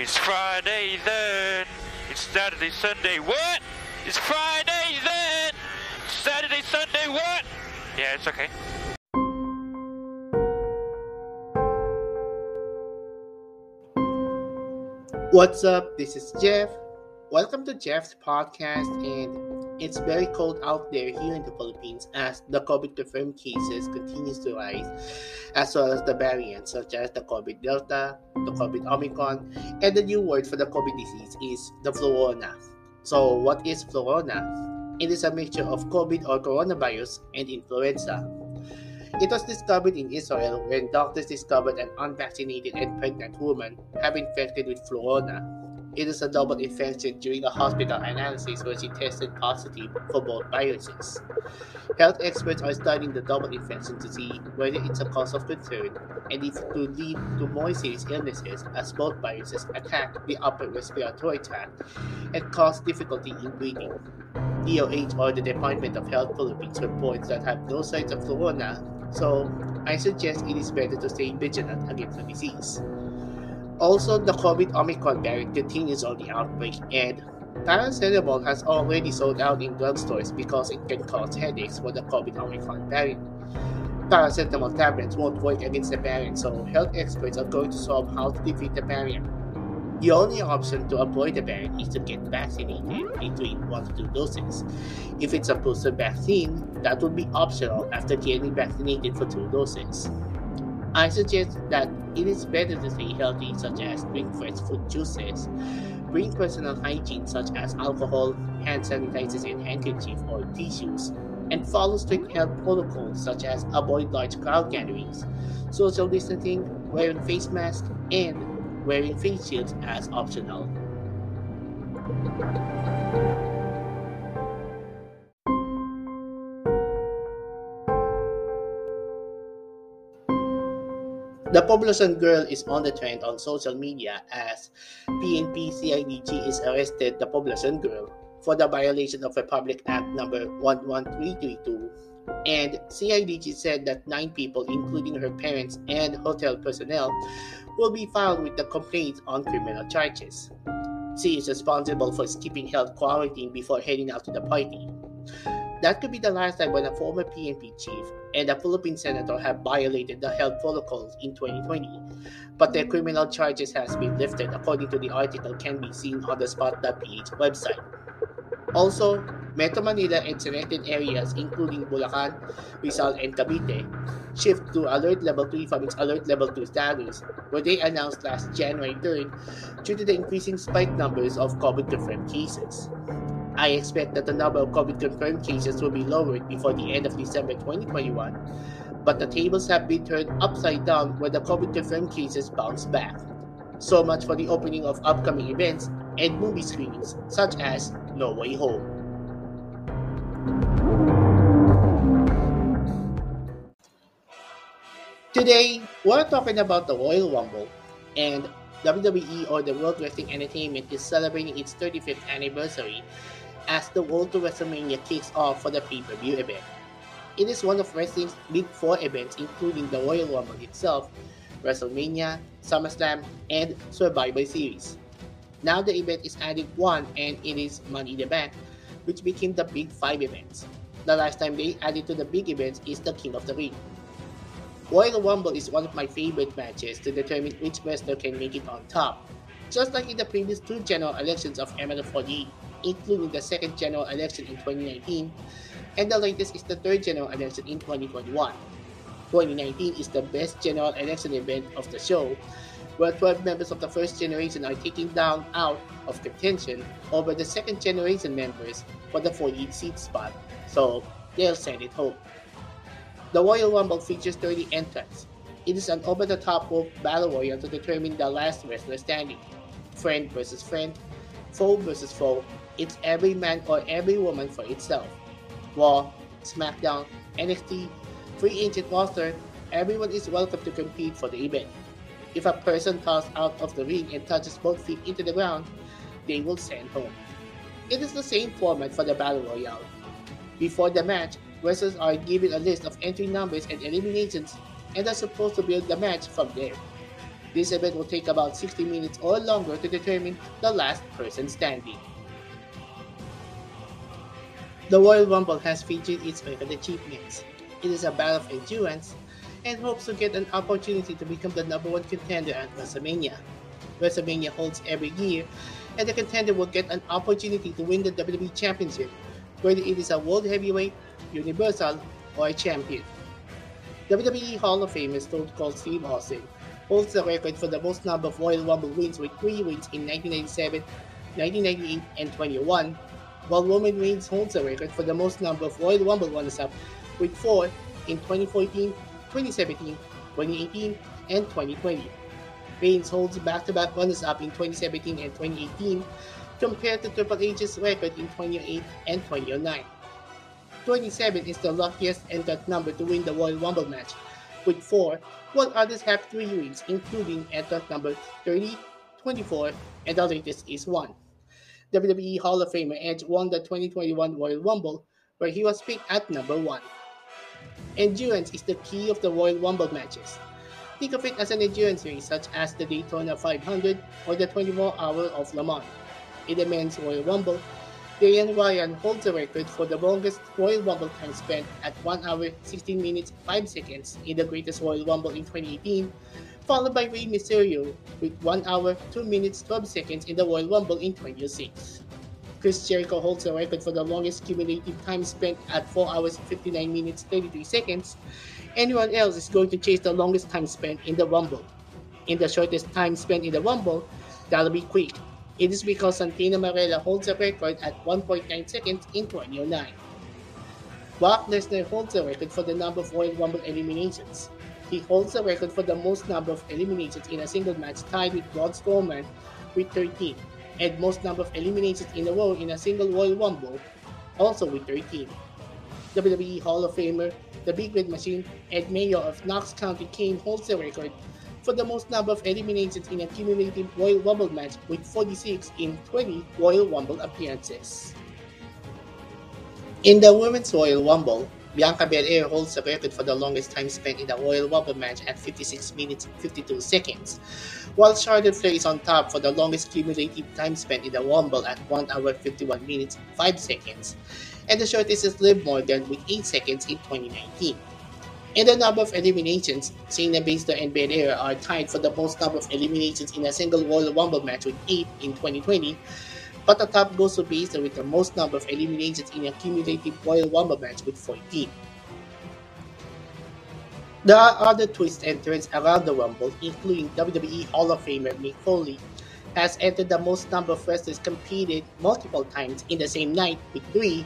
It's Friday then. It's Saturday, Sunday. What? It's Friday then. Saturday, Sunday. What? Yeah, it's okay. What's up? This is Jeff. Welcome to Jeff's podcast, and it's very cold out there here in the Philippines as the COVID confirmed cases continues to rise, as well as the variants such as the COVID Delta, the COVID Omicron, and the new word for the COVID disease is the Florona. So, what is Florona? It is a mixture of COVID or coronavirus and influenza. It was discovered in Israel when doctors discovered an unvaccinated and pregnant woman have infected with Florona. It is a double infection during a hospital analysis where she tested positive for both viruses. Health experts are studying the double infection to see whether it's a cause of concern and if it could lead to more serious illnesses as both viruses attack the upper respiratory tract and cause difficulty in breathing. DOH or the Department of Health Philippines reports that have no signs of florona, so I suggest it is better to stay vigilant against the disease. Also, the COVID Omicron variant continues on the outbreak, and paracetamol has already sold out in drugstores because it can cause headaches for the COVID Omicron variant. Paracetamol tablets won't work against the variant, so health experts are going to solve how to defeat the variant. The only option to avoid the variant is to get vaccinated between one to two doses. If it's a booster vaccine, that would be optional after getting vaccinated for two doses. I suggest that it is better to stay healthy, such as drink fresh fruit juices, bring personal hygiene such as alcohol, hand sanitizers and handkerchief or tissues, and follow strict health protocols such as avoid large crowd gatherings, social distancing, wearing face masks, and wearing face shields as optional. The Poblacion girl is on the trend on social media as PNP CIDG is arrested the Poblacion girl for the violation of Republic Act number 11332 and CIDG said that nine people including her parents and hotel personnel will be filed with the complaint on criminal charges. She is responsible for skipping health quarantine before heading out to the party. That could be the last time when a former PNP chief and a Philippine senator have violated the health protocols in 2020, but their criminal charges has been lifted according to the article can be seen on the spot.ph website. Also, Metro Manila and selected areas including Bulacan, Rizal, and Cavite shift to Alert Level 3 from its Alert Level 2 status, where they announced last January 3rd due to the increasing spike numbers of COVID confirmed cases. I expect that the number of COVID confirmed cases will be lowered before the end of December 2021, but the tables have been turned upside down when the COVID confirmed cases bounce back. So much for the opening of upcoming events and movie screenings, such as No Way Home. Today, we're talking about the Royal Rumble, and WWE or the World Wrestling Entertainment is celebrating its 35th anniversary as the Road to WrestleMania kicks off for the pay-per-view event. It is one of wrestling's big four events including the Royal Rumble itself, WrestleMania, SummerSlam, and Survivor Series. Now the event is adding one and it is Money in the Bank, which became the big five events. The last time they added to the big events is the King of the Ring. Royal Rumble is one of my favorite matches to determine which wrestler can make it on top. Just like in the previous two general elections of MNL48, including the second general election in 2019, and the latest is the third general election in 2021. 2019 is the best general election event of the show, where 12 members of the first generation are taking down out of contention over the second generation members for the 48 seat spot, so they'll send it home. The Royal Rumble features 30 entrants. It is an over the top rope battle royal to determine the last wrestler standing. Friend versus friend, foe versus foe, it's every man or every woman for itself. Raw, SmackDown, NXT, free agent roster, everyone is welcome to compete for the event. If a person falls out of the ring and touches both feet into the ground, they will send home. It is the same format for the Battle Royale. Before the match, wrestlers are given a list of entry numbers and eliminations and are supposed to build the match from there. This event will take about 60 minutes or longer to determine the last person standing. The Royal Rumble has featured its record achievements. It is a battle of endurance and hopes to get an opportunity to become the number one contender at WrestleMania. WrestleMania holds every year, and the contender will get an opportunity to win the WWE Championship, whether it is a World Heavyweight, Universal, or a champion. WWE Hall of Famer Stone Cold Steve Austin holds the record for the most number of Royal Rumble wins with three wins in 1997, 1998, and 21, while Roman Reigns holds the record for the most number of Royal Rumble runners-up with four in 2014, 2017, 2018, and 2020. Reigns holds back-to-back runners-up in 2017 and 2018 compared to Triple H's record in 2008 and 2009. 27 is the luckiest entrant number to win the Royal Rumble match, with 4, while others have 3 wins, including entrant number 30, 24, and the latest is 1. WWE Hall of Famer Edge won the 2021 Royal Rumble, where he was picked at number 1. Endurance is the key of the Royal Rumble matches. Think of it as an endurance race such as the Daytona 500 or the 24 Hour of Le Mans. In the men's Royal Rumble, Daniel Bryan holds the record for the longest Royal Rumble time spent at 1 hour 16 minutes 5 seconds in the Greatest Royal Rumble in 2018, followed by Rey Mysterio with 1 hour 2 minutes 12 seconds in the Royal Rumble in 2006. Chris Jericho holds the record for the longest cumulative time spent at 4 hours 59 minutes 33 seconds. Anyone else is going to chase the longest time spent in the Rumble. In the shortest time spent in the Rumble, that'll be quick it is because Santino Marella holds the record at 1.9 seconds in 2009. Brock Lesnar holds the record for the number of Royal Rumble eliminations. He holds the record for the most number of eliminations in a single match tied with Braun Strowman with 13, and most number of eliminations in a row in a single Royal Rumble, also with 13. WWE Hall of Famer, the Big Red Machine, and Mayor of Knox County Kane holds the record for the most number of eliminations in a cumulative Royal Rumble match with 46 in 20 Royal Rumble appearances. In the Women's Royal Rumble, Bianca Belair holds the record for the longest time spent in the Royal Rumble match at 56 minutes 52 seconds, while Charlotte Flair is on top for the longest cumulative time spent in the Rumble at 1 hour 51 minutes 5 seconds, and the shortest is Liv Morgan with 8 seconds in 2019. In the number of eliminations, Shayna Baszler and Belair are tied for the most number of eliminations in a single Royal Rumble match with 8 in 2020, top goes to Baszler with the most number of eliminations in a cumulative Royal Rumble match with 14. There are other twists and turns around the Rumble, including WWE Hall of Famer Mick Foley has entered the most number of wrestlers competed multiple times in the same night with three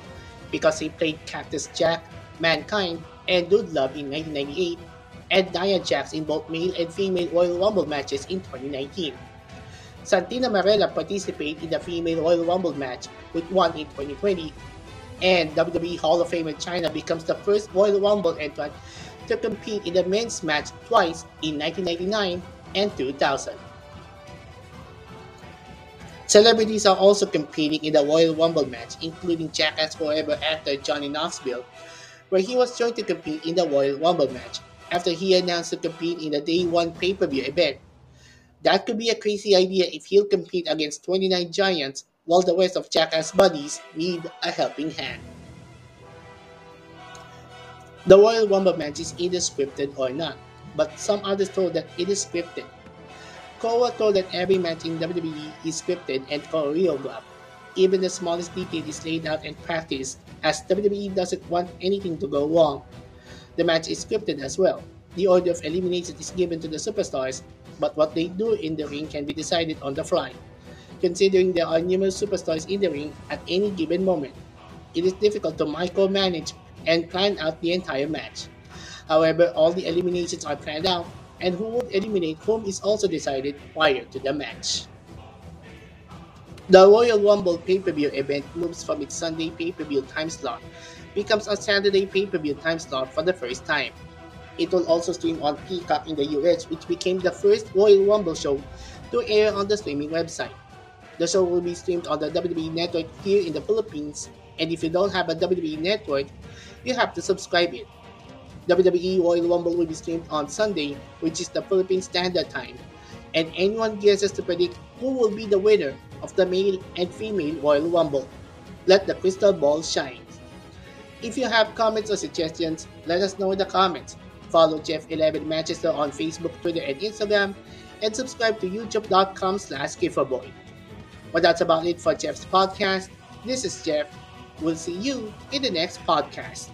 because he played Cactus Jack, Mankind, and Dude Love in 1998, and Nia Jax in both male and female Royal Rumble matches in 2019. Santina Marella participated in the female Royal Rumble match with one in 2020, and WWE Hall of Famer Chyna becomes the first Royal Rumble entrant to compete in the men's match twice in 1999 and 2000. Celebrities are also competing in the Royal Rumble match, including Jackass Forever actor Johnny Knoxville, where he was joined to compete in the Royal Rumble match after he announced to compete in the Day 1 pay per view event. That could be a crazy idea if he'll compete against 29 Giants while the rest of Jackass buddies need a helping hand. The Royal Rumble match is either scripted or not, but some others told that it is scripted. Quora told that every match in WWE is scripted and choreographed. Even the smallest detail is laid out and practiced, as WWE doesn't want anything to go wrong. The match is scripted as well. The order of elimination is given to the superstars, but what they do in the ring can be decided on the fly. Considering there are numerous superstars in the ring at any given moment, it is difficult to micromanage and plan out the entire match. However, all the eliminations are planned out, and who would eliminate whom is also decided prior to the match. The Royal Rumble pay-per-view event moves from its Sunday pay-per-view time slot, becomes a Saturday pay-per-view time slot for the first time. It will also stream on Peacock in the US, which became the first Royal Rumble show to air on the streaming website. The show will be streamed on the WWE network here in the Philippines, and if you don't have a WWE network, you have to subscribe it. WWE Royal Rumble will be streamed on Sunday, which is the Philippine Standard Time, and anyone guesses to predict who will be the winner of the male and female Royal Rumble. Let the crystal ball shine. If you have comments or suggestions, let us know in the comments. Follow Jeff11 Manchester on Facebook, Twitter, and Instagram, and subscribe to youtube.com slash giverboy. Well, that's about it for Jeff's podcast. This is Jeff. We'll see you in the next podcast.